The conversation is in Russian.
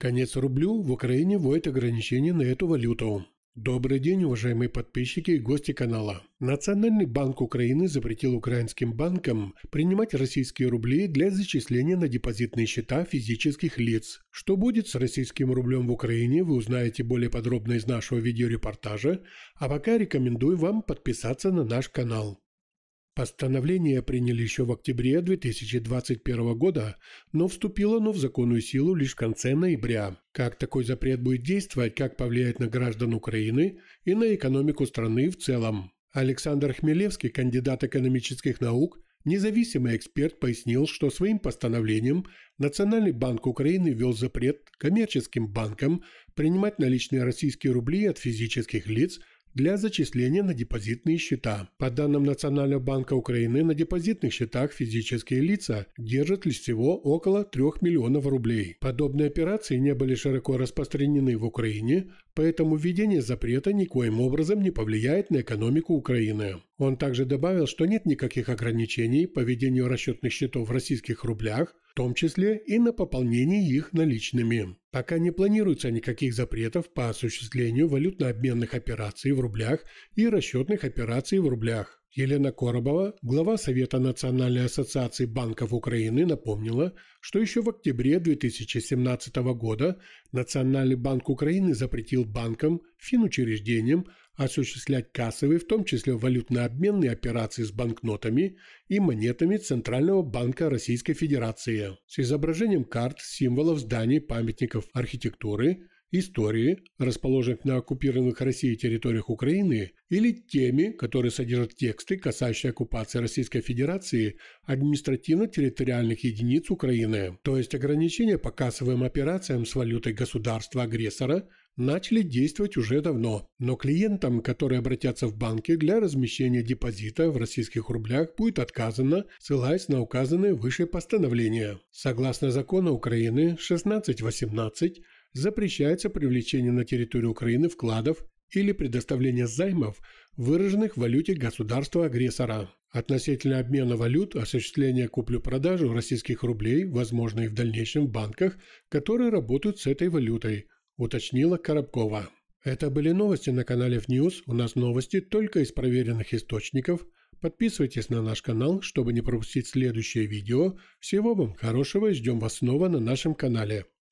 Конец рублю в Украине вводит ограничения на эту валюту. Добрый день, уважаемые подписчики и гости канала. Национальный банк Украины запретил украинским банкам принимать российские рубли для зачисления на депозитные счета физических лиц. Что будет с российским рублем в Украине, вы узнаете более подробно из нашего видеорепортажа, а пока рекомендую вам подписаться на наш канал. Постановление приняли еще в октябре 2021 года, но вступило оно в законную силу лишь в конце ноября. Как такой запрет будет действовать, как повлияет на граждан Украины и на экономику страны в целом. Александр Хмелевский, кандидат экономических наук, независимый эксперт, пояснил, что своим постановлением Национальный банк Украины ввел запрет коммерческим банкам принимать наличные российские рубли от физических лиц – для зачисления на депозитные счета. По данным Национального банка Украины, на депозитных счетах физические лица держат лишь всего около 3 миллионов рублей. Подобные операции не были широко распространены в Украине, поэтому введение запрета никоим образом не повлияет на экономику Украины. Он также добавил, что нет никаких ограничений по ведению расчетных счетов в российских рублях, том числе и на пополнение их наличными. Пока не планируется никаких запретов по осуществлению валютно-обменных операций в рублях и расчетных операций в рублях. Елена Коробова, глава Совета Национальной ассоциации банков Украины, напомнила, что еще в октябре 2017 года Национальный банк Украины запретил банкам, финучреждениям осуществлять кассовые, в том числе валютно-обменные операции с банкнотами и монетами Центрального банка Российской Федерации. С изображением карт, символов зданий, памятников архитектуры – истории, расположенных на оккупированных Россией территориях Украины, или теми, которые содержат тексты, касающиеся оккупации Российской Федерации административно-территориальных единиц Украины. То есть ограничения по кассовым операциям с валютой государства-агрессора начали действовать уже давно, но клиентам, которые обратятся в банки для размещения депозита в российских рублях, будет отказано, ссылаясь на указанные выше постановления. Согласно закону Украины 1618, запрещается привлечение на территорию Украины вкладов или предоставление займов, выраженных в валюте государства-агрессора. Относительно обмена валют, осуществление куплю-продажи российских рублей возможно и в дальнейшем в банках, которые работают с этой валютой, уточнила Коробкова. Это были новости на канале News. У нас новости только из проверенных источников. Подписывайтесь на наш канал, чтобы не пропустить следующее видео. Всего вам хорошего и ждем вас снова на нашем канале.